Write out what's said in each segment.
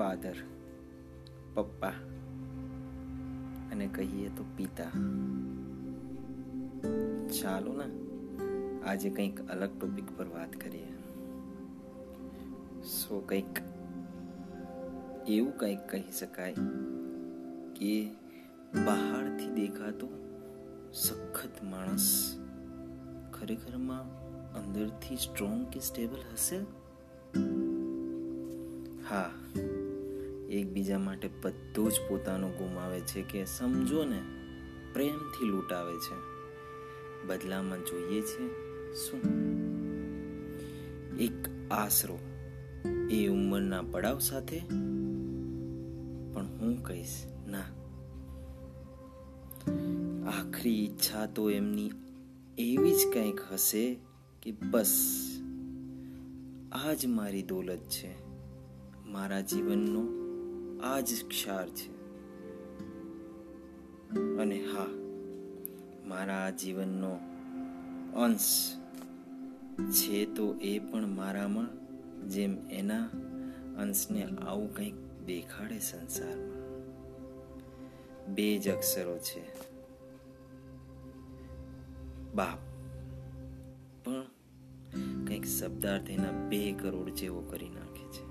Father પપ્પા અને કહીએ તો પિતા. ચાલો ને આજે કંઈક અલગ ટોપિક પર વાત કરીએ. સો કંઈક એવું કંઈક કહી શકાય કે બહારથી દેખાતો સખત માણસ ખરેખરમાં અંદરથી સ્ટ્રોંગ કે સ્ટેબલ હશે? હા. એકબીજા માટે બધું જ પોતાનું ગુમાવે છે કે સમજો ને પ્રેમથી લૂંટાવે છે. બદલામાં જોઈએ છે શું? એક આશરો એ ઉંમરના પડાવ સાથે? પણ હું કહીશ, ના. આખરી ઈચ્છા તો એમની એવી જ કંઈક હશે કે બસ, આ જ મારી દોલત છે. મારા જીવનનો આ જ ક્ષાર છે. અને હા, મારા જીવનનો અંશ છે તો એ પણ મારામાં, જેમ એના અંશને આવું કંઈક દેખાડે સંસારમાં. બે જ અક્ષરો છે. બાપ, પણ કંઈક શબ્દાર્થ એના બે કરોડ જેવો કરી નાખે છે.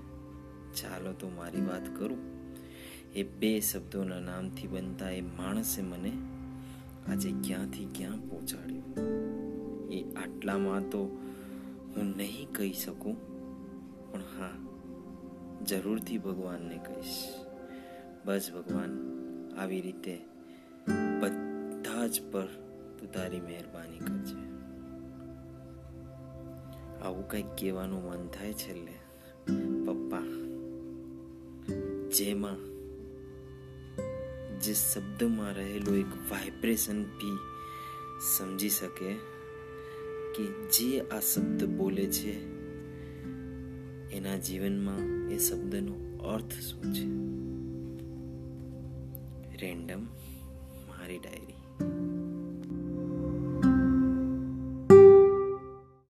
ચાલો તો મારી વાત કરું. એ બે શબ્દોના નામથી બનતા એ માણસે મને આજે ક્યાંથી ક્યાં પહોંચાડ્યો? એ આટલામાં તો હું નહીં કહી શકું, પણ હા, જરૂરથી ભગવાનને કહીશ. બસ ભગવાન, આવી રીતે બધા જ પર તું તારી મહેરબાની કરજે. આવું કંઈક કહેવાનું મન થાય છેલ્લે. પપ્પા, જેમાં જે શબ્દમાં રહેલો એક વાઇબ્રેશન બી સમજી શકે કે જે આ શબ્દ બોલે છે, એના જીવનમાં એ શબ્દનો અર્થ શું છે? રેન્ડમ મારી ડાયરી